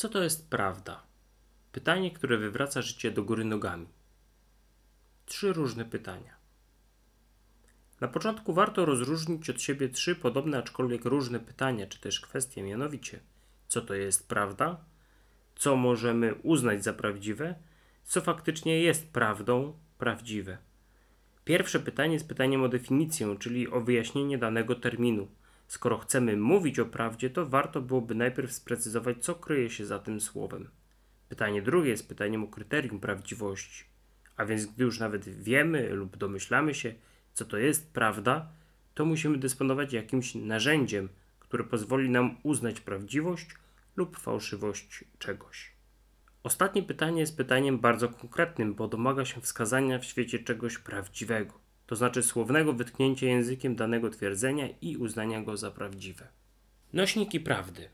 Co to jest prawda? Pytanie, które wywraca życie do góry nogami. Trzy różne pytania. Na początku warto rozróżnić od siebie trzy podobne, aczkolwiek różne pytania, czy też kwestie, mianowicie: co to jest prawda? Co możemy uznać za prawdziwe? Co faktycznie jest prawdą prawdziwe? Pierwsze pytanie jest pytaniem o definicję, czyli o wyjaśnienie danego terminu. Skoro chcemy mówić o prawdzie, to warto byłoby najpierw sprecyzować, co kryje się za tym słowem. Pytanie drugie jest pytaniem o kryterium prawdziwości. A więc, gdy już nawet wiemy lub domyślamy się, co to jest prawda, to musimy dysponować jakimś narzędziem, które pozwoli nam uznać prawdziwość lub fałszywość czegoś. Ostatnie pytanie jest pytaniem bardzo konkretnym, bo domaga się wskazania w świecie czegoś prawdziwego, to znaczy słownego wytknięcia językiem danego twierdzenia i uznania go za prawdziwe. Nośniki prawdy.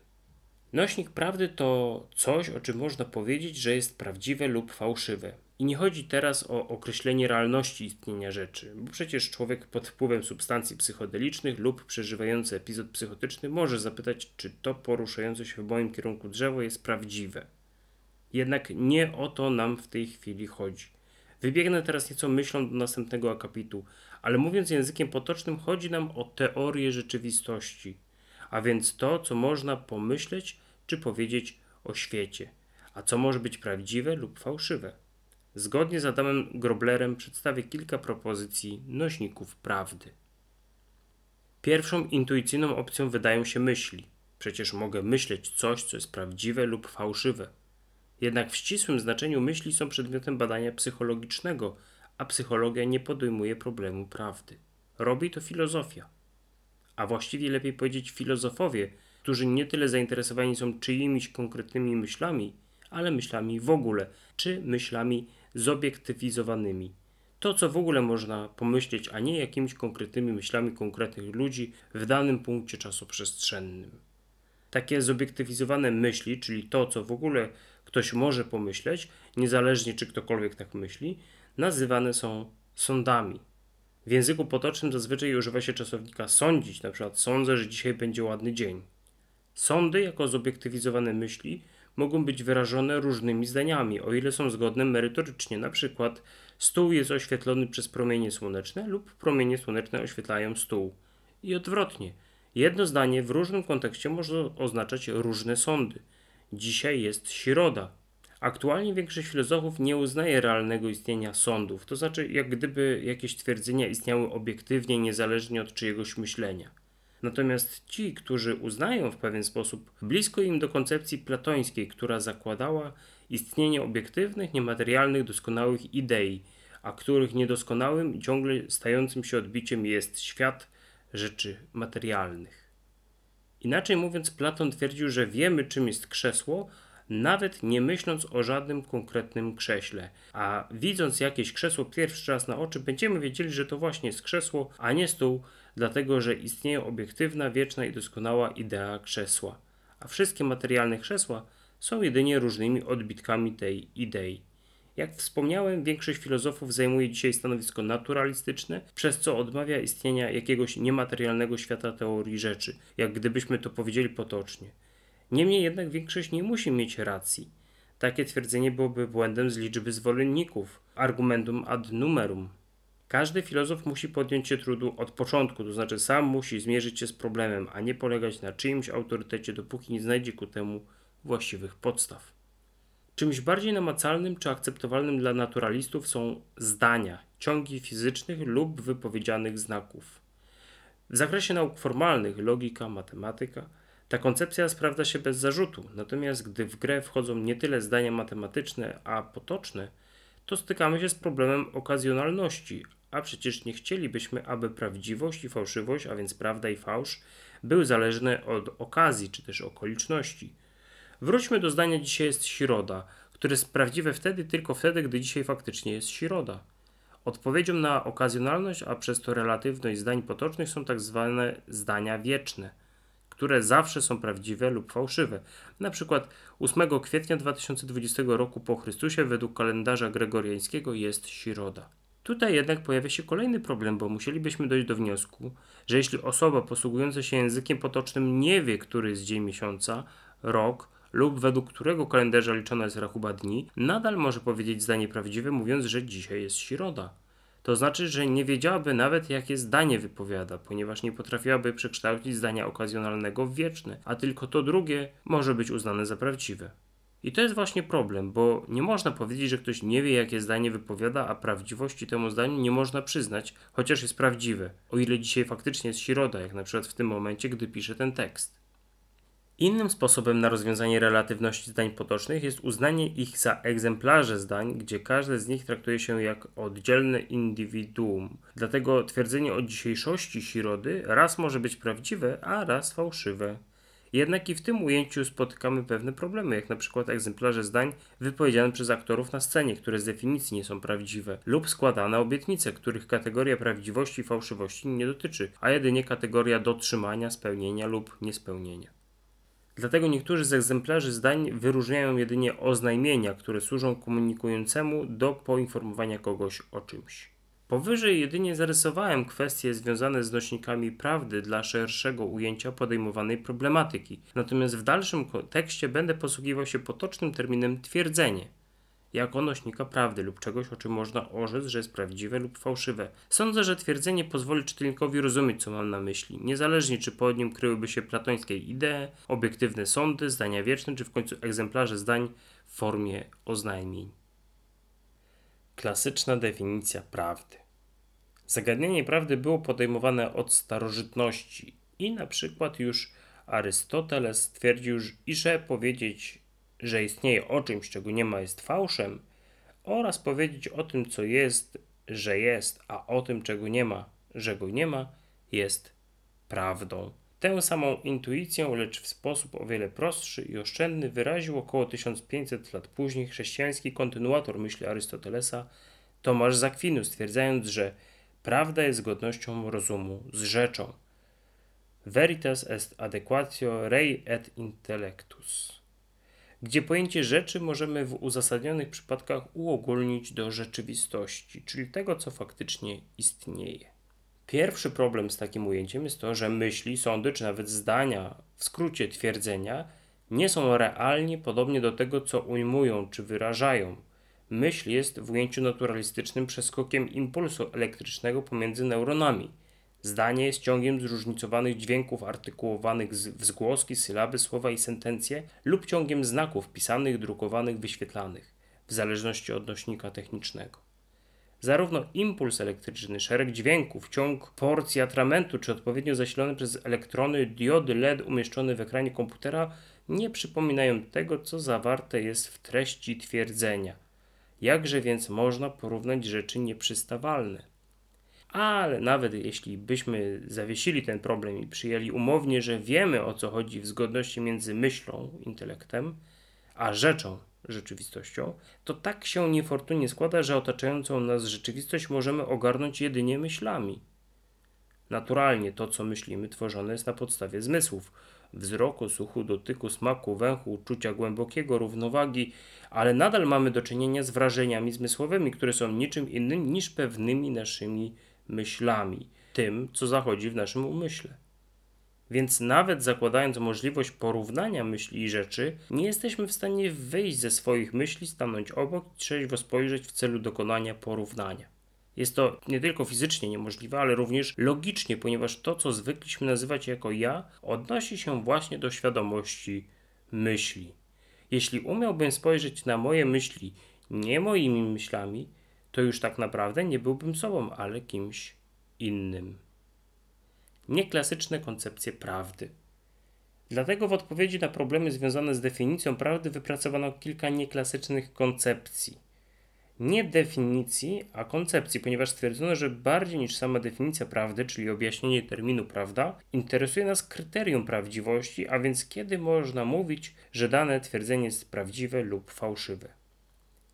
Nośnik prawdy to coś, o czym można powiedzieć, że jest prawdziwe lub fałszywe. I nie chodzi teraz o określenie realności istnienia rzeczy, bo przecież człowiek pod wpływem substancji psychodelicznych lub przeżywający epizod psychotyczny może zapytać, czy to poruszające się w moim kierunku drzewo jest prawdziwe. Jednak nie o to nam w tej chwili chodzi. Wybiegnę teraz nieco myślą do następnego akapitu, ale mówiąc językiem potocznym, chodzi nam o teorię rzeczywistości, a więc to, co można pomyśleć czy powiedzieć o świecie, a co może być prawdziwe lub fałszywe. Zgodnie z Adamem Groblerem przedstawię kilka propozycji nośników prawdy. Pierwszą intuicyjną opcją wydają się myśli. Przecież mogę myśleć coś, co jest prawdziwe lub fałszywe. Jednak w ścisłym znaczeniu myśli są przedmiotem badania psychologicznego, a psychologia nie podejmuje problemu prawdy. Robi to filozofia. A właściwie lepiej powiedzieć filozofowie, którzy nie tyle zainteresowani są czyimiś konkretnymi myślami, ale myślami w ogóle, czy myślami zobiektywizowanymi. To, co w ogóle można pomyśleć, a nie jakimiś konkretnymi myślami konkretnych ludzi w danym punkcie czasoprzestrzennym. Takie zobiektywizowane myśli, czyli to, co w ogóle ktoś może pomyśleć, niezależnie czy ktokolwiek tak myśli, nazywane są sądami. W języku potocznym zazwyczaj używa się czasownika sądzić, na przykład sądzę, że dzisiaj będzie ładny dzień. Sądy jako zobiektywizowane myśli mogą być wyrażone różnymi zdaniami, o ile są zgodne merytorycznie. Na przykład stół jest oświetlony przez promienie słoneczne lub promienie słoneczne oświetlają stół. I odwrotnie. Jedno zdanie w różnym kontekście może oznaczać różne sądy. Dzisiaj jest środa. Aktualnie większość filozofów nie uznaje realnego istnienia sądów, to znaczy jak gdyby jakieś twierdzenia istniały obiektywnie, niezależnie od czyjegoś myślenia. Natomiast ci, którzy uznają w pewien sposób blisko im do koncepcji platońskiej, która zakładała istnienie obiektywnych, niematerialnych, doskonałych idei, a których niedoskonałym ciągle stającym się odbiciem jest świat rzeczy materialnych. Inaczej mówiąc, Platon twierdził, że wiemy, czym jest krzesło, nawet nie myśląc o żadnym konkretnym krześle. A widząc jakieś krzesło pierwszy raz na oczy, będziemy wiedzieli, że to właśnie jest krzesło, a nie stół, dlatego że istnieje obiektywna, wieczna i doskonała idea krzesła. A wszystkie materialne krzesła są jedynie różnymi odbitkami tej idei. Jak wspomniałem, większość filozofów zajmuje dzisiaj stanowisko naturalistyczne, przez co odmawia istnienia jakiegoś niematerialnego świata teorii rzeczy, jak gdybyśmy to powiedzieli potocznie. Niemniej jednak większość nie musi mieć racji. Takie twierdzenie byłoby błędem z liczby zwolenników, argumentum ad numerum. Każdy filozof musi podjąć się trudu od początku, to znaczy sam musi zmierzyć się z problemem, a nie polegać na czyimś autorytecie, dopóki nie znajdzie ku temu właściwych podstaw. Czymś bardziej namacalnym czy akceptowalnym dla naturalistów są zdania, ciągi fizycznych lub wypowiedzianych znaków. W zakresie nauk formalnych, logika, matematyka, ta koncepcja sprawdza się bez zarzutu, natomiast gdy w grę wchodzą nie tyle zdania matematyczne, a potoczne, to stykamy się z problemem okazjonalności, a przecież nie chcielibyśmy, aby prawdziwość i fałszywość, a więc prawda i fałsz, były zależne od okazji czy też okoliczności. Wróćmy do zdania dzisiaj jest środa, które jest prawdziwe wtedy tylko wtedy, gdy dzisiaj faktycznie jest środa. Odpowiedzią na okazjonalność, a przez to relatywność zdań potocznych są tak zwane zdania wieczne, które zawsze są prawdziwe lub fałszywe. Na przykład 8 kwietnia 2020 roku po Chrystusie według kalendarza gregoriańskiego jest środa. Tutaj jednak pojawia się kolejny problem, bo musielibyśmy dojść do wniosku, że jeśli osoba posługująca się językiem potocznym nie wie, który jest dzień miesiąca, rok lub według którego kalendarza liczona jest rachuba dni, nadal może powiedzieć zdanie prawdziwe, mówiąc, że dzisiaj jest środa. To znaczy, że nie wiedziałaby nawet, jakie zdanie wypowiada, ponieważ nie potrafiłaby przekształcić zdania okazjonalnego w wieczne, a tylko to drugie może być uznane za prawdziwe. I to jest właśnie problem, bo nie można powiedzieć, że ktoś nie wie, jakie zdanie wypowiada, a prawdziwości temu zdaniu nie można przyznać, chociaż jest prawdziwe, o ile dzisiaj faktycznie jest środa, jak na przykład w tym momencie, gdy piszę ten tekst. Innym sposobem na rozwiązanie relatywności zdań potocznych jest uznanie ich za egzemplarze zdań, gdzie każde z nich traktuje się jak oddzielne indywiduum. Dlatego twierdzenie o dzisiejszości środy raz może być prawdziwe, a raz fałszywe. Jednak i w tym ujęciu spotykamy pewne problemy, jak na przykład egzemplarze zdań wypowiedziane przez aktorów na scenie, które z definicji nie są prawdziwe, lub składane obietnice, których kategoria prawdziwości i fałszywości nie dotyczy, a jedynie kategoria dotrzymania, spełnienia lub niespełnienia. Dlatego niektórzy z egzemplarzy zdań wyróżniają jedynie oznajmienia, które służą komunikującemu do poinformowania kogoś o czymś. Powyżej jedynie zarysowałem kwestie związane z nośnikami prawdy dla szerszego ujęcia podejmowanej problematyki, natomiast w dalszym kontekście będę posługiwał się potocznym terminem twierdzenie jako nośnika prawdy lub czegoś, o czym można orzec, że jest prawdziwe lub fałszywe. Sądzę, że twierdzenie pozwoli czytelnikowi rozumieć, co mam na myśli, niezależnie czy pod nim kryłyby się platońskie idee, obiektywne sądy, zdania wieczne, czy w końcu egzemplarze zdań w formie oznajmień. Klasyczna definicja prawdy. Zagadnienie prawdy było podejmowane od starożytności i na przykład już Arystoteles stwierdził, że powiedzieć, że istnieje o czymś, czego nie ma, jest fałszem, oraz powiedzieć o tym, co jest, że jest, a o tym, czego nie ma, że go nie ma, jest prawdą. Tę samą intuicję, lecz w sposób o wiele prostszy i oszczędny, wyraził około 1500 lat później chrześcijański kontynuator myśli Arystotelesa Tomasz Zakwinu, stwierdzając, że prawda jest zgodnością rozumu z rzeczą. Veritas est adequatio rei et intellectus. Gdzie pojęcie rzeczy możemy w uzasadnionych przypadkach uogólnić do rzeczywistości, czyli tego, co faktycznie istnieje. Pierwszy problem z takim ujęciem jest to, że myśli, sądy czy nawet zdania, w skrócie twierdzenia, nie są realnie podobnie do tego, co ujmują czy wyrażają. Myśl jest w ujęciu naturalistycznym przeskokiem impulsu elektrycznego pomiędzy neuronami. Zdanie jest ciągiem zróżnicowanych dźwięków artykułowanych w zgłoski, sylaby, słowa i sentencje lub ciągiem znaków pisanych, drukowanych, wyświetlanych, w zależności od nośnika technicznego. Zarówno impuls elektryczny, szereg dźwięków, ciąg porcji atramentu czy odpowiednio zasilony przez elektrony diody LED umieszczone w ekranie komputera nie przypominają tego, co zawarte jest w treści twierdzenia. Jakże więc można porównać rzeczy nieprzystawalne? Ale nawet jeśli byśmy zawiesili ten problem i przyjęli umownie, że wiemy o co chodzi w zgodności między myślą, intelektem, a rzeczą, rzeczywistością, to tak się niefortunnie składa, że otaczającą nas rzeczywistość możemy ogarnąć jedynie myślami. Naturalnie to, co myślimy, tworzone jest na podstawie zmysłów wzroku, słuchu, dotyku, smaku, węchu, uczucia głębokiego, równowagi, ale nadal mamy do czynienia z wrażeniami zmysłowymi, które są niczym innym niż pewnymi naszymi myślami, tym, co zachodzi w naszym umyśle. Więc nawet zakładając możliwość porównania myśli i rzeczy, nie jesteśmy w stanie wyjść ze swoich myśli, stanąć obok i trzeźwo spojrzeć w celu dokonania porównania. Jest to nie tylko fizycznie niemożliwe, ale również logicznie, ponieważ to, co zwykliśmy nazywać jako ja, odnosi się właśnie do świadomości myśli. Jeśli umiałbym spojrzeć na moje myśli nie moimi myślami, to już tak naprawdę nie byłbym sobą, ale kimś innym. Nieklasyczne koncepcje prawdy. Dlatego w odpowiedzi na problemy związane z definicją prawdy wypracowano kilka nieklasycznych koncepcji. Nie definicji, a koncepcji, ponieważ stwierdzono, że bardziej niż sama definicja prawdy, czyli objaśnienie terminu prawda, interesuje nas kryterium prawdziwości, a więc kiedy można mówić, że dane twierdzenie jest prawdziwe lub fałszywe.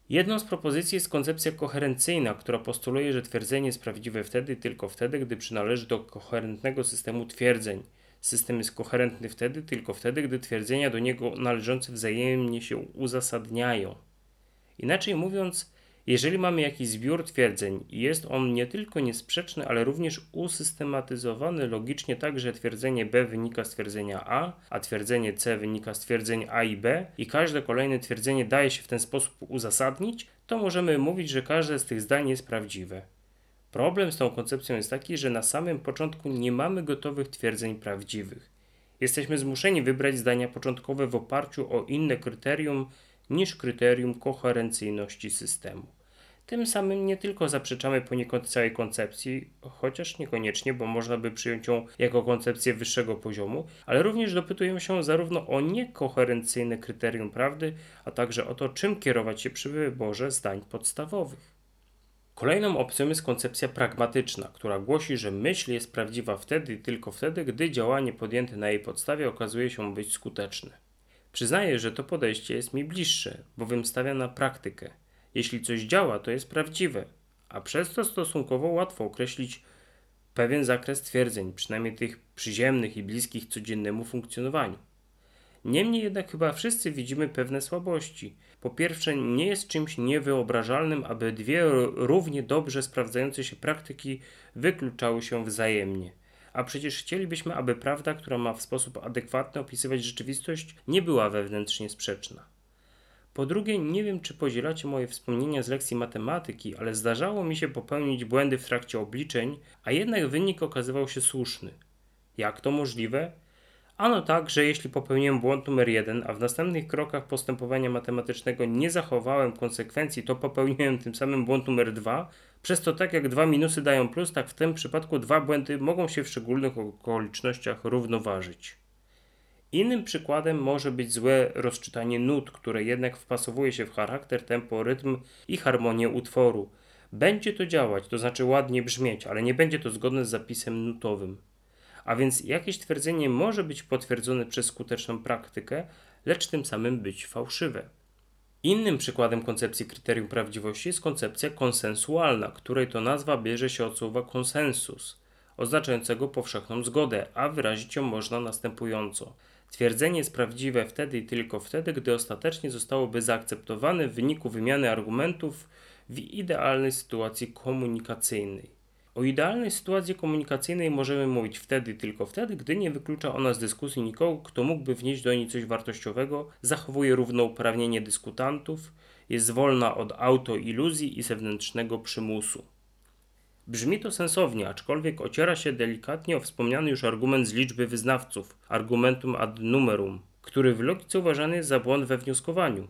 Jedną z propozycji jest koncepcja koherencyjna, która postuluje, że twierdzenie jest prawdziwe wtedy tylko wtedy, gdy przynależy do koherentnego systemu twierdzeń. System jest koherentny wtedy tylko wtedy, gdy twierdzenia do niego należące wzajemnie się uzasadniają. Inaczej mówiąc, Jeżeli mamy jakiś zbiór twierdzeń i jest on nie tylko niesprzeczny, ale również usystematyzowany logicznie tak, że twierdzenie B wynika z twierdzenia A, a twierdzenie C wynika z twierdzeń A i B i każde kolejne twierdzenie daje się w ten sposób uzasadnić, to możemy mówić, że każde z tych zdań jest prawdziwe. Problem z tą koncepcją jest taki, że na samym początku nie mamy gotowych twierdzeń prawdziwych. Jesteśmy zmuszeni wybrać zdania początkowe w oparciu o inne kryterium niż kryterium koherencyjności systemu. Tym samym nie tylko zaprzeczamy poniekąd całej koncepcji, chociaż niekoniecznie, bo można by przyjąć ją jako koncepcję wyższego poziomu, ale również dopytujemy się zarówno o niekoherencyjne kryterium prawdy, a także o to, czym kierować się przy wyborze zdań podstawowych. Kolejną opcją jest koncepcja pragmatyczna, która głosi, że myśl jest prawdziwa wtedy i tylko wtedy, gdy działanie podjęte na jej podstawie okazuje się być skuteczne. Przyznaję, że to podejście jest mi bliższe, bowiem stawia na praktykę. Jeśli coś działa, to jest prawdziwe, a przez to stosunkowo łatwo określić pewien zakres twierdzeń, przynajmniej tych przyziemnych i bliskich codziennemu funkcjonowaniu. Niemniej jednak chyba wszyscy widzimy pewne słabości. Po pierwsze, nie jest czymś niewyobrażalnym, aby dwie równie dobrze sprawdzające się praktyki wykluczały się wzajemnie. A przecież chcielibyśmy, aby prawda, która ma w sposób adekwatny opisywać rzeczywistość, nie była wewnętrznie sprzeczna. Po drugie, nie wiem, czy podzielacie moje wspomnienia z lekcji matematyki, ale zdarzało mi się popełnić błędy w trakcie obliczeń, a jednak wynik okazywał się słuszny. Jak to możliwe? Ano tak, że jeśli popełniłem błąd numer jeden, a w następnych krokach postępowania matematycznego nie zachowałem konsekwencji, to popełniłem tym samym błąd numer dwa. Przez to tak jak dwa minusy dają plus, tak w tym przypadku dwa błędy mogą się w szczególnych okolicznościach równoważyć. Innym przykładem może być złe rozczytanie nut, które jednak wpasowuje się w charakter, tempo, rytm i harmonię utworu. Będzie to działać, to znaczy ładnie brzmieć, ale nie będzie to zgodne z zapisem nutowym. A więc jakieś twierdzenie może być potwierdzone przez skuteczną praktykę, lecz tym samym być fałszywe. Innym przykładem koncepcji kryterium prawdziwości jest koncepcja konsensualna, której to nazwa bierze się od słowa konsensus, oznaczającego powszechną zgodę, a wyrazić ją można następująco. Twierdzenie jest prawdziwe wtedy i tylko wtedy, gdy ostatecznie zostałoby zaakceptowane w wyniku wymiany argumentów w idealnej sytuacji komunikacyjnej. O idealnej sytuacji komunikacyjnej możemy mówić wtedy tylko wtedy, gdy nie wyklucza ona z dyskusji nikogo, kto mógłby wnieść do niej coś wartościowego, zachowuje równouprawnienie dyskutantów, jest wolna od autoiluzji i zewnętrznego przymusu. Brzmi to sensownie, aczkolwiek ociera się delikatnie o wspomniany już argument z liczby wyznawców, argumentum ad numerum, który w logice uważany jest za błąd we wnioskowaniu.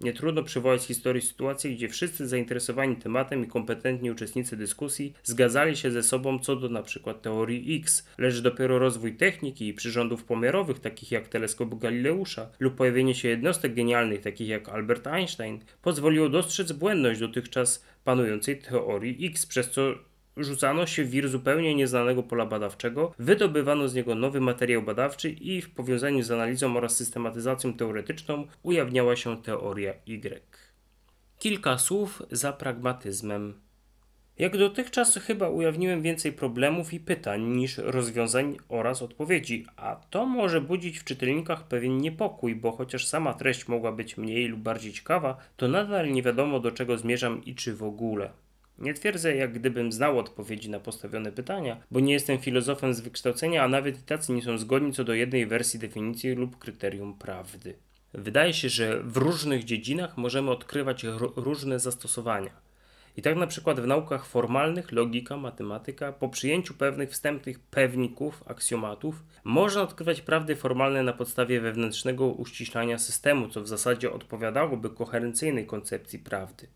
Nie trudno przywołać z historii sytuację, gdzie wszyscy zainteresowani tematem i kompetentni uczestnicy dyskusji zgadzali się ze sobą co do np. teorii X, lecz dopiero rozwój techniki i przyrządów pomiarowych takich jak teleskop Galileusza lub pojawienie się jednostek genialnych takich jak Albert Einstein pozwoliło dostrzec błędność dotychczas panującej teorii X, przez co rzucano się w wir zupełnie nieznanego pola badawczego, wydobywano z niego nowy materiał badawczy i w powiązaniu z analizą oraz systematyzacją teoretyczną ujawniała się teoria Y. Kilka słów za pragmatyzmem. Jak dotychczas chyba ujawniłem więcej problemów i pytań niż rozwiązań oraz odpowiedzi, a to może budzić w czytelnikach pewien niepokój, bo chociaż sama treść mogła być mniej lub bardziej ciekawa, to nadal nie wiadomo do czego zmierzam i czy w ogóle. Nie twierdzę, jak gdybym znał odpowiedzi na postawione pytania, bo nie jestem filozofem z wykształcenia, a nawet i tacy nie są zgodni co do jednej wersji definicji lub kryterium prawdy. Wydaje się, że w różnych dziedzinach możemy odkrywać różne zastosowania. I tak na przykład w naukach formalnych, logika, matematyka, po przyjęciu pewnych wstępnych pewników, aksjomatów, można odkrywać prawdy formalne na podstawie wewnętrznego uściślania systemu, co w zasadzie odpowiadałoby koherencyjnej koncepcji prawdy.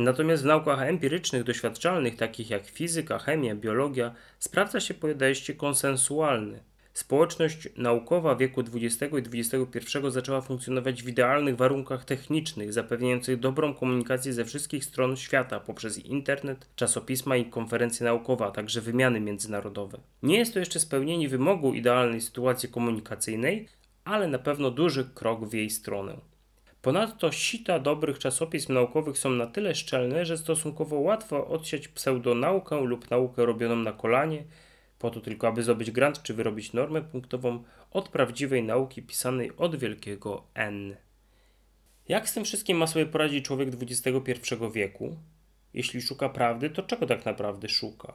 Natomiast w naukach empirycznych, doświadczalnych, takich jak fizyka, chemia, biologia, sprawdza się podejście konsensualne. Społeczność naukowa wieku XX i XXI zaczęła funkcjonować w idealnych warunkach technicznych, zapewniających dobrą komunikację ze wszystkich stron świata poprzez internet, czasopisma i konferencje naukowe, a także wymiany międzynarodowe. Nie jest to jeszcze spełnienie wymogu idealnej sytuacji komunikacyjnej, ale na pewno duży krok w jej stronę. Ponadto sita dobrych czasopism naukowych są na tyle szczelne, że stosunkowo łatwo odsiać pseudonaukę lub naukę robioną na kolanie, po to tylko aby zdobyć grant czy wyrobić normę punktową od prawdziwej nauki pisanej od wielkiego N. Jak z tym wszystkim ma sobie poradzić człowiek XXI wieku? Jeśli szuka prawdy, to czego tak naprawdę szuka?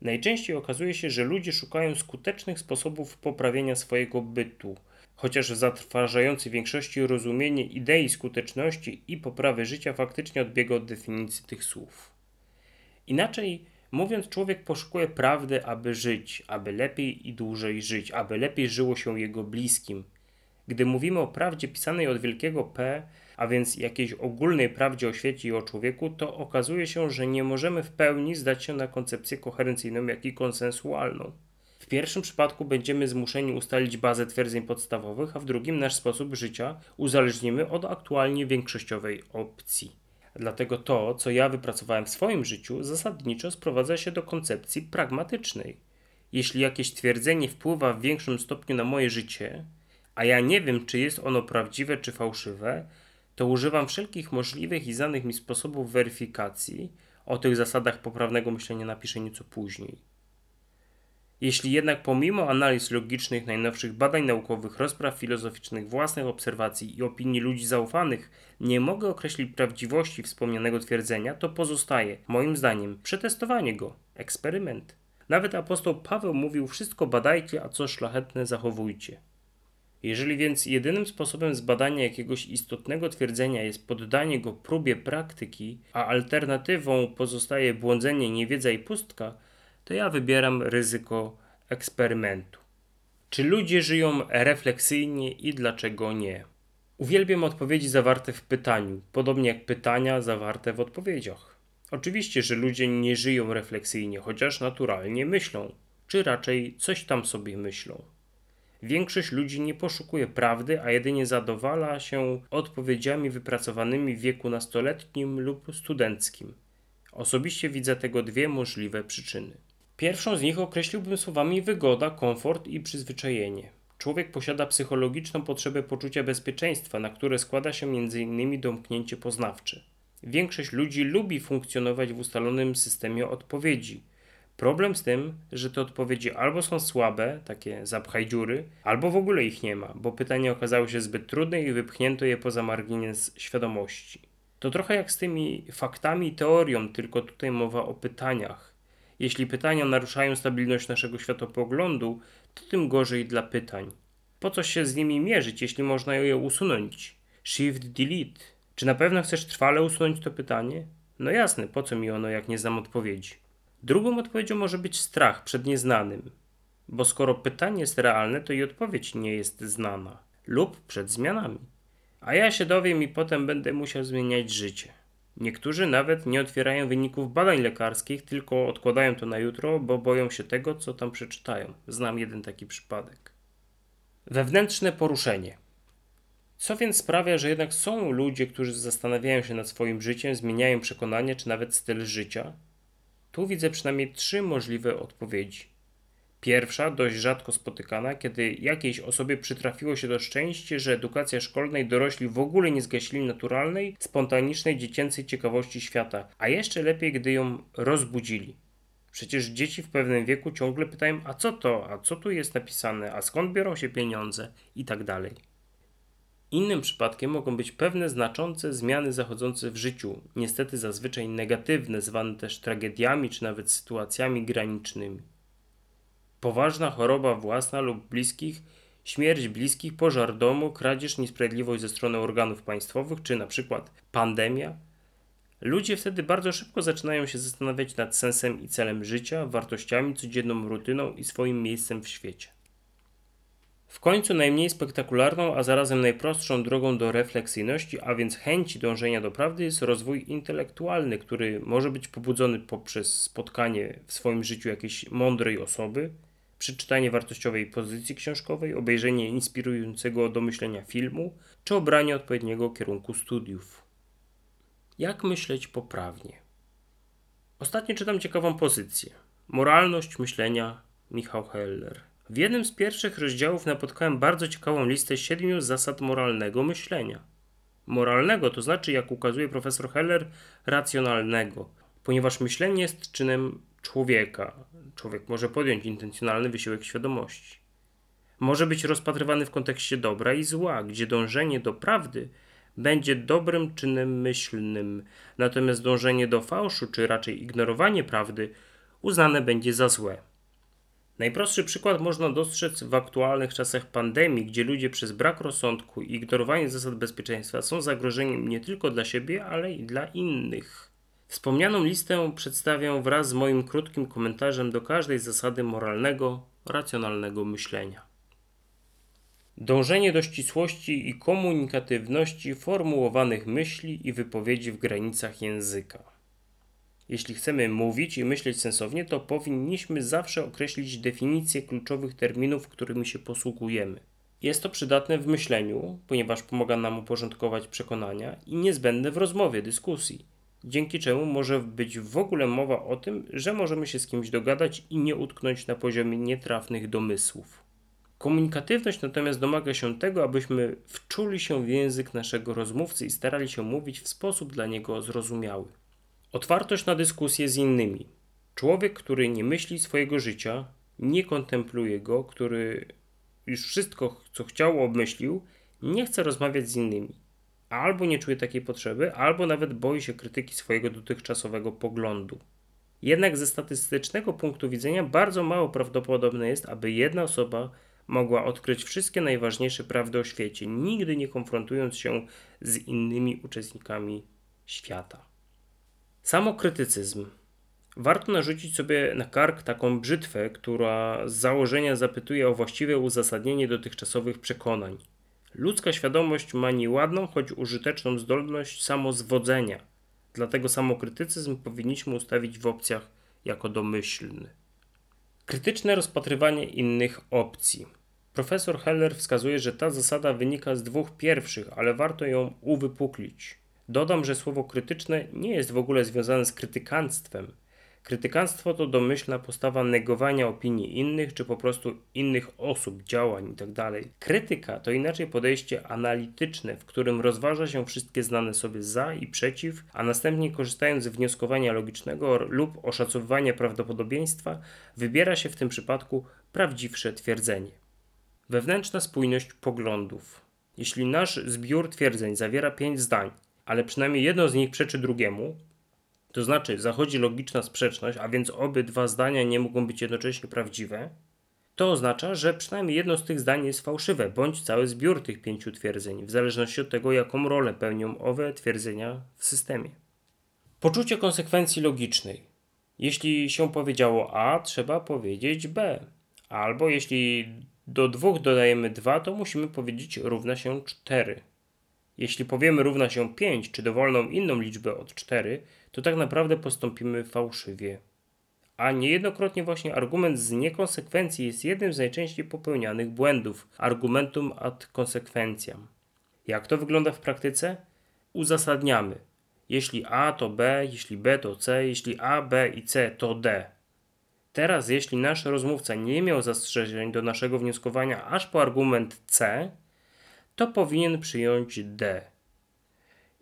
Najczęściej okazuje się, że ludzie szukają skutecznych sposobów poprawienia swojego bytu, chociaż zatrważający większości rozumienie idei skuteczności i poprawy życia faktycznie odbiega od definicji tych słów. Inaczej mówiąc, człowiek poszukuje prawdy, aby żyć, aby lepiej i dłużej żyć, aby lepiej żyło się jego bliskim. Gdy mówimy o prawdzie pisanej od wielkiego P, a więc jakiejś ogólnej prawdzie o świecie i o człowieku, to okazuje się, że nie możemy w pełni zdać się na koncepcję koherencyjną, jak i konsensualną. W pierwszym przypadku będziemy zmuszeni ustalić bazę twierdzeń podstawowych, a w drugim nasz sposób życia uzależnimy od aktualnie większościowej opcji. Dlatego to, co ja wypracowałem w swoim życiu, zasadniczo sprowadza się do koncepcji pragmatycznej. Jeśli jakieś twierdzenie wpływa w większym stopniu na moje życie, a ja nie wiem, czy jest ono prawdziwe czy fałszywe, to używam wszelkich możliwych i znanych mi sposobów weryfikacji. O tych zasadach poprawnego myślenia napiszę nieco później. Jeśli jednak pomimo analiz logicznych najnowszych badań naukowych, rozpraw filozoficznych, własnych obserwacji i opinii ludzi zaufanych nie mogę określić prawdziwości wspomnianego twierdzenia, to pozostaje, moim zdaniem, przetestowanie go, eksperyment. Nawet apostoł Paweł mówił: Wszystko badajcie, a co szlachetne zachowujcie. Jeżeli więc jedynym sposobem zbadania jakiegoś istotnego twierdzenia jest poddanie go próbie praktyki, a alternatywą pozostaje błądzenie, niewiedza i pustka, to ja wybieram ryzyko eksperymentu. Czy ludzie żyją refleksyjnie i dlaczego nie? Uwielbiam odpowiedzi zawarte w pytaniu, podobnie jak pytania zawarte w odpowiedziach. Oczywiście, że ludzie nie żyją refleksyjnie, chociaż naturalnie myślą, czy raczej coś tam sobie myślą. Większość ludzi nie poszukuje prawdy, a jedynie zadowala się odpowiedziami wypracowanymi w wieku nastoletnim lub studenckim. Osobiście widzę tego dwie możliwe przyczyny. Pierwszą z nich określiłbym słowami wygoda, komfort i przyzwyczajenie. Człowiek posiada psychologiczną potrzebę poczucia bezpieczeństwa, na które składa się m.in. domknięcie poznawcze. Większość ludzi lubi funkcjonować w ustalonym systemie odpowiedzi. Problem z tym, że te odpowiedzi albo są słabe, takie zapchaj dziury, albo w ogóle ich nie ma, bo pytanie okazało się zbyt trudne i wypchnięto je poza margines świadomości. To trochę jak z tymi faktami i teorią, tylko tutaj mowa o pytaniach. Jeśli pytania naruszają stabilność naszego światopoglądu, to tym gorzej dla pytań. Po co się z nimi mierzyć, jeśli można je usunąć? Shift delete. Czy na pewno chcesz trwale usunąć to pytanie? No jasne, po co mi ono, jak nie znam odpowiedzi? Drugą odpowiedzią może być strach przed nieznanym, bo skoro pytanie jest realne, to i odpowiedź nie jest znana, lub przed zmianami. A ja się dowiem i potem będę musiał zmieniać życie. Niektórzy nawet nie otwierają wyników badań lekarskich, tylko odkładają to na jutro, bo boją się tego, co tam przeczytają. Znam jeden taki przypadek. Wewnętrzne poruszenie. Co więc sprawia, że jednak są ludzie, którzy zastanawiają się nad swoim życiem, zmieniają przekonania czy nawet styl życia? Tu widzę przynajmniej trzy możliwe odpowiedzi. Pierwsza, dość rzadko spotykana, kiedy jakiejś osobie przytrafiło się do szczęście, że edukacja szkolna i dorośli w ogóle nie zgasili naturalnej, spontanicznej, dziecięcej ciekawości świata, a jeszcze lepiej, gdy ją rozbudzili. Przecież dzieci w pewnym wieku ciągle pytają, a co to, a co tu jest napisane, a skąd biorą się pieniądze i tak dalej. Innym przypadkiem mogą być pewne znaczące zmiany zachodzące w życiu, niestety zazwyczaj negatywne, zwane też tragediami czy nawet sytuacjami granicznymi poważna choroba własna lub bliskich, śmierć bliskich, pożar domu, kradzież, niesprawiedliwość ze strony organów państwowych, czy na przykład pandemia. Ludzie wtedy bardzo szybko zaczynają się zastanawiać nad sensem i celem życia, wartościami, codzienną rutyną i swoim miejscem w świecie. W końcu najmniej spektakularną, a zarazem najprostszą drogą do refleksyjności, a więc chęci dążenia do prawdy, jest rozwój intelektualny, który może być pobudzony poprzez spotkanie w swoim życiu jakiejś mądrej osoby, przeczytanie wartościowej pozycji książkowej, obejrzenie inspirującego do myślenia filmu, czy obranie odpowiedniego kierunku studiów. Jak myśleć poprawnie? Ostatnio czytam ciekawą pozycję. Moralność myślenia Michał Heller. W jednym z pierwszych rozdziałów napotkałem bardzo ciekawą listę siedmiu zasad moralnego myślenia. Moralnego to znaczy, jak ukazuje profesor Heller, racjonalnego, ponieważ myślenie jest czynem człowieka. Człowiek może podjąć intencjonalny wysiłek świadomości. Może być rozpatrywany w kontekście dobra i zła, gdzie dążenie do prawdy będzie dobrym czynem myślnym, natomiast dążenie do fałszu, czy raczej ignorowanie prawdy, uznane będzie za złe. Najprostszy przykład można dostrzec w aktualnych czasach pandemii, gdzie ludzie przez brak rozsądku i ignorowanie zasad bezpieczeństwa są zagrożeniem nie tylko dla siebie, ale i dla innych. Wspomnianą listę przedstawiam wraz z moim krótkim komentarzem do każdej zasady moralnego, racjonalnego myślenia. Dążenie do ścisłości i komunikatywności formułowanych myśli i wypowiedzi w granicach języka. Jeśli chcemy mówić i myśleć sensownie, to powinniśmy zawsze określić definicję kluczowych terminów, którymi się posługujemy. Jest to przydatne w myśleniu, ponieważ pomaga nam uporządkować przekonania i niezbędne w rozmowie, dyskusji, dzięki czemu może być w ogóle mowa o tym, że możemy się z kimś dogadać i nie utknąć na poziomie nietrafnych domysłów. Komunikatywność natomiast domaga się tego, abyśmy wczuli się w język naszego rozmówcy i starali się mówić w sposób dla niego zrozumiały. Otwartość na dyskusję z innymi. Człowiek, który nie myśli swojego życia, nie kontempluje go, który już wszystko, co chciał, obmyślił, nie chce rozmawiać z innymi. Albo nie czuje takiej potrzeby, albo nawet boi się krytyki swojego dotychczasowego poglądu. Jednak ze statystycznego punktu widzenia bardzo mało prawdopodobne jest, aby jedna osoba mogła odkryć wszystkie najważniejsze prawdy o świecie, nigdy nie konfrontując się z innymi uczestnikami świata. Samokrytycyzm. Warto narzucić sobie na kark taką brzytwę, która z założenia zapytuje o właściwe uzasadnienie dotychczasowych przekonań. Ludzka świadomość ma nieładną, choć użyteczną zdolność samozwodzenia. Dlatego samokrytycyzm powinniśmy ustawić w opcjach jako domyślny. Krytyczne rozpatrywanie innych opcji. Profesor Heller wskazuje, że ta zasada wynika z dwóch pierwszych, ale warto ją uwypuklić. Dodam, że słowo krytyczne nie jest w ogóle związane z krytykanstwem. Krytykanstwo to domyślna postawa negowania opinii innych, czy po prostu innych osób, działań itd. Tak Krytyka to inaczej podejście analityczne, w którym rozważa się wszystkie znane sobie za i przeciw, a następnie korzystając z wnioskowania logicznego lub oszacowywania prawdopodobieństwa, wybiera się w tym przypadku prawdziwsze twierdzenie. Wewnętrzna spójność poglądów. Jeśli nasz zbiór twierdzeń zawiera pięć zdań, ale przynajmniej jedno z nich przeczy drugiemu, to znaczy zachodzi logiczna sprzeczność, a więc obydwa zdania nie mogą być jednocześnie prawdziwe, to oznacza, że przynajmniej jedno z tych zdań jest fałszywe, bądź cały zbiór tych pięciu twierdzeń, w zależności od tego, jaką rolę pełnią owe twierdzenia w systemie. Poczucie konsekwencji logicznej. Jeśli się powiedziało A, trzeba powiedzieć B. Albo jeśli do dwóch dodajemy 2, to musimy powiedzieć równa się 4. Jeśli powiemy równa się 5 czy dowolną inną liczbę od 4, to tak naprawdę postąpimy fałszywie. A niejednokrotnie właśnie argument z niekonsekwencji jest jednym z najczęściej popełnianych błędów argumentum ad konsekwencjam. Jak to wygląda w praktyce? Uzasadniamy. Jeśli A to B, jeśli B to C, jeśli A, B i C to D. Teraz, jeśli nasz rozmówca nie miał zastrzeżeń do naszego wnioskowania aż po argument C, to powinien przyjąć D.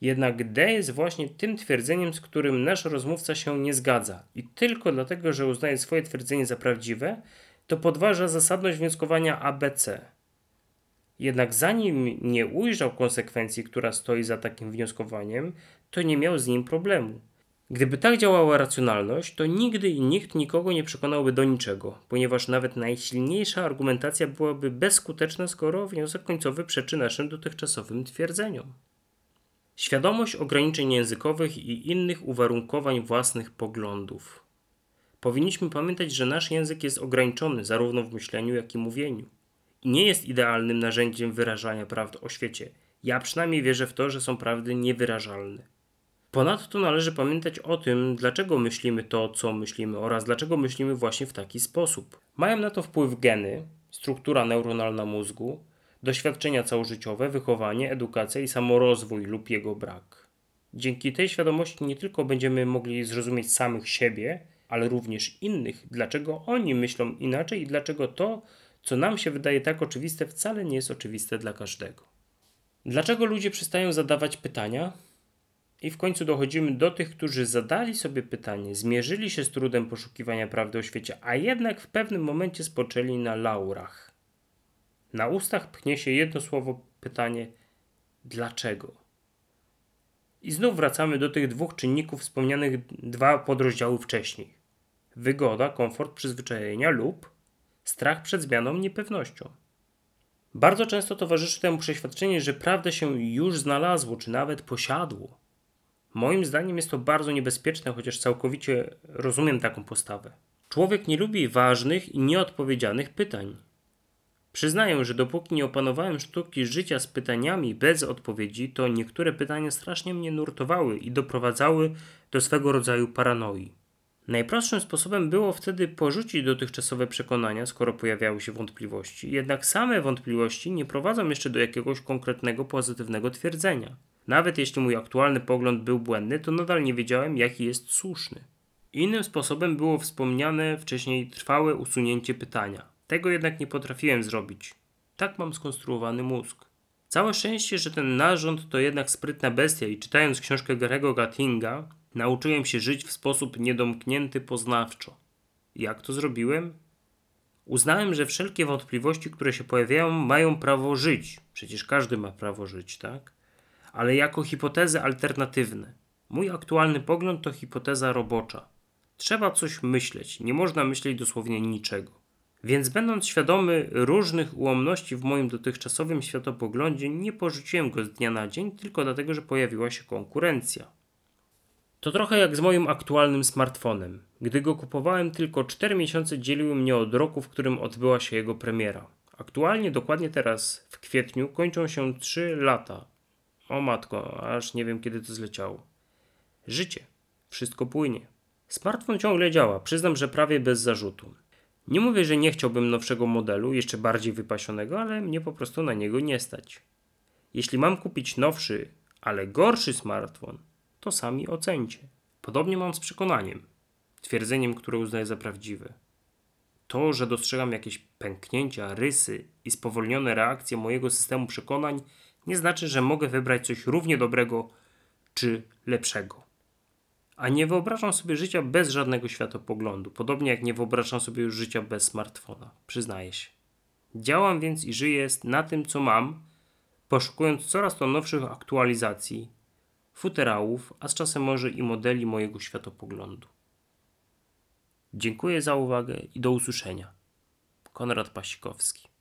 Jednak D jest właśnie tym twierdzeniem, z którym nasz rozmówca się nie zgadza i tylko dlatego, że uznaje swoje twierdzenie za prawdziwe, to podważa zasadność wnioskowania ABC. Jednak zanim nie ujrzał konsekwencji, która stoi za takim wnioskowaniem, to nie miał z nim problemu. Gdyby tak działała racjonalność, to nigdy i nikt nikogo nie przekonałby do niczego, ponieważ nawet najsilniejsza argumentacja byłaby bezskuteczna, skoro wniosek końcowy przeczy naszym dotychczasowym twierdzeniom. Świadomość ograniczeń językowych i innych uwarunkowań własnych poglądów. Powinniśmy pamiętać, że nasz język jest ograniczony zarówno w myśleniu, jak i mówieniu. I nie jest idealnym narzędziem wyrażania prawd o świecie. Ja przynajmniej wierzę w to, że są prawdy niewyrażalne. Ponadto należy pamiętać o tym, dlaczego myślimy to, co myślimy oraz dlaczego myślimy właśnie w taki sposób. Mają na to wpływ geny, struktura neuronalna mózgu, doświadczenia całożyciowe, wychowanie, edukacja i samorozwój lub jego brak. Dzięki tej świadomości nie tylko będziemy mogli zrozumieć samych siebie, ale również innych, dlaczego oni myślą inaczej i dlaczego to, co nam się wydaje tak oczywiste, wcale nie jest oczywiste dla każdego. Dlaczego ludzie przestają zadawać pytania? I w końcu dochodzimy do tych, którzy zadali sobie pytanie, zmierzyli się z trudem poszukiwania prawdy o świecie, a jednak w pewnym momencie spoczęli na laurach. Na ustach pchnie się jedno słowo pytanie: dlaczego? I znów wracamy do tych dwóch czynników wspomnianych dwa podrozdziały wcześniej. Wygoda, komfort, przyzwyczajenia lub strach przed zmianą, niepewnością. Bardzo często towarzyszy temu przeświadczenie, że prawdę się już znalazło, czy nawet posiadło. Moim zdaniem jest to bardzo niebezpieczne, chociaż całkowicie rozumiem taką postawę. Człowiek nie lubi ważnych i nieodpowiedzianych pytań. Przyznaję, że dopóki nie opanowałem sztuki życia z pytaniami bez odpowiedzi, to niektóre pytania strasznie mnie nurtowały i doprowadzały do swego rodzaju paranoi. Najprostszym sposobem było wtedy porzucić dotychczasowe przekonania, skoro pojawiały się wątpliwości. Jednak same wątpliwości nie prowadzą jeszcze do jakiegoś konkretnego pozytywnego twierdzenia. Nawet jeśli mój aktualny pogląd był błędny, to nadal nie wiedziałem, jaki jest słuszny. Innym sposobem było wspomniane wcześniej trwałe usunięcie pytania. Tego jednak nie potrafiłem zrobić. Tak mam skonstruowany mózg. Całe szczęście, że ten narząd to jednak sprytna bestia i czytając książkę Garego Gattinga, nauczyłem się żyć w sposób niedomknięty poznawczo. Jak to zrobiłem? Uznałem, że wszelkie wątpliwości, które się pojawiają, mają prawo żyć. Przecież każdy ma prawo żyć, tak? Ale jako hipotezy alternatywne. Mój aktualny pogląd to hipoteza robocza. Trzeba coś myśleć, nie można myśleć dosłownie niczego. Więc będąc świadomy różnych ułomności w moim dotychczasowym światopoglądzie, nie porzuciłem go z dnia na dzień, tylko dlatego, że pojawiła się konkurencja. To trochę jak z moim aktualnym smartfonem. Gdy go kupowałem, tylko 4 miesiące dzieliły mnie od roku, w którym odbyła się jego premiera. Aktualnie, dokładnie teraz, w kwietniu, kończą się 3 lata. O matko, aż nie wiem kiedy to zleciało. Życie. Wszystko płynie. Smartfon ciągle działa, przyznam, że prawie bez zarzutu. Nie mówię, że nie chciałbym nowszego modelu, jeszcze bardziej wypasionego, ale mnie po prostu na niego nie stać. Jeśli mam kupić nowszy, ale gorszy smartfon, to sami ocencie. Podobnie mam z przekonaniem, twierdzeniem, które uznaję za prawdziwe. To, że dostrzegam jakieś pęknięcia, rysy i spowolnione reakcje mojego systemu przekonań, nie znaczy, że mogę wybrać coś równie dobrego czy lepszego. A nie wyobrażam sobie życia bez żadnego światopoglądu, podobnie jak nie wyobrażam sobie już życia bez smartfona, przyznaję się. Działam więc i żyję na tym, co mam, poszukując coraz to nowszych aktualizacji, futerałów, a z czasem może i modeli mojego światopoglądu. Dziękuję za uwagę i do usłyszenia. Konrad Pasikowski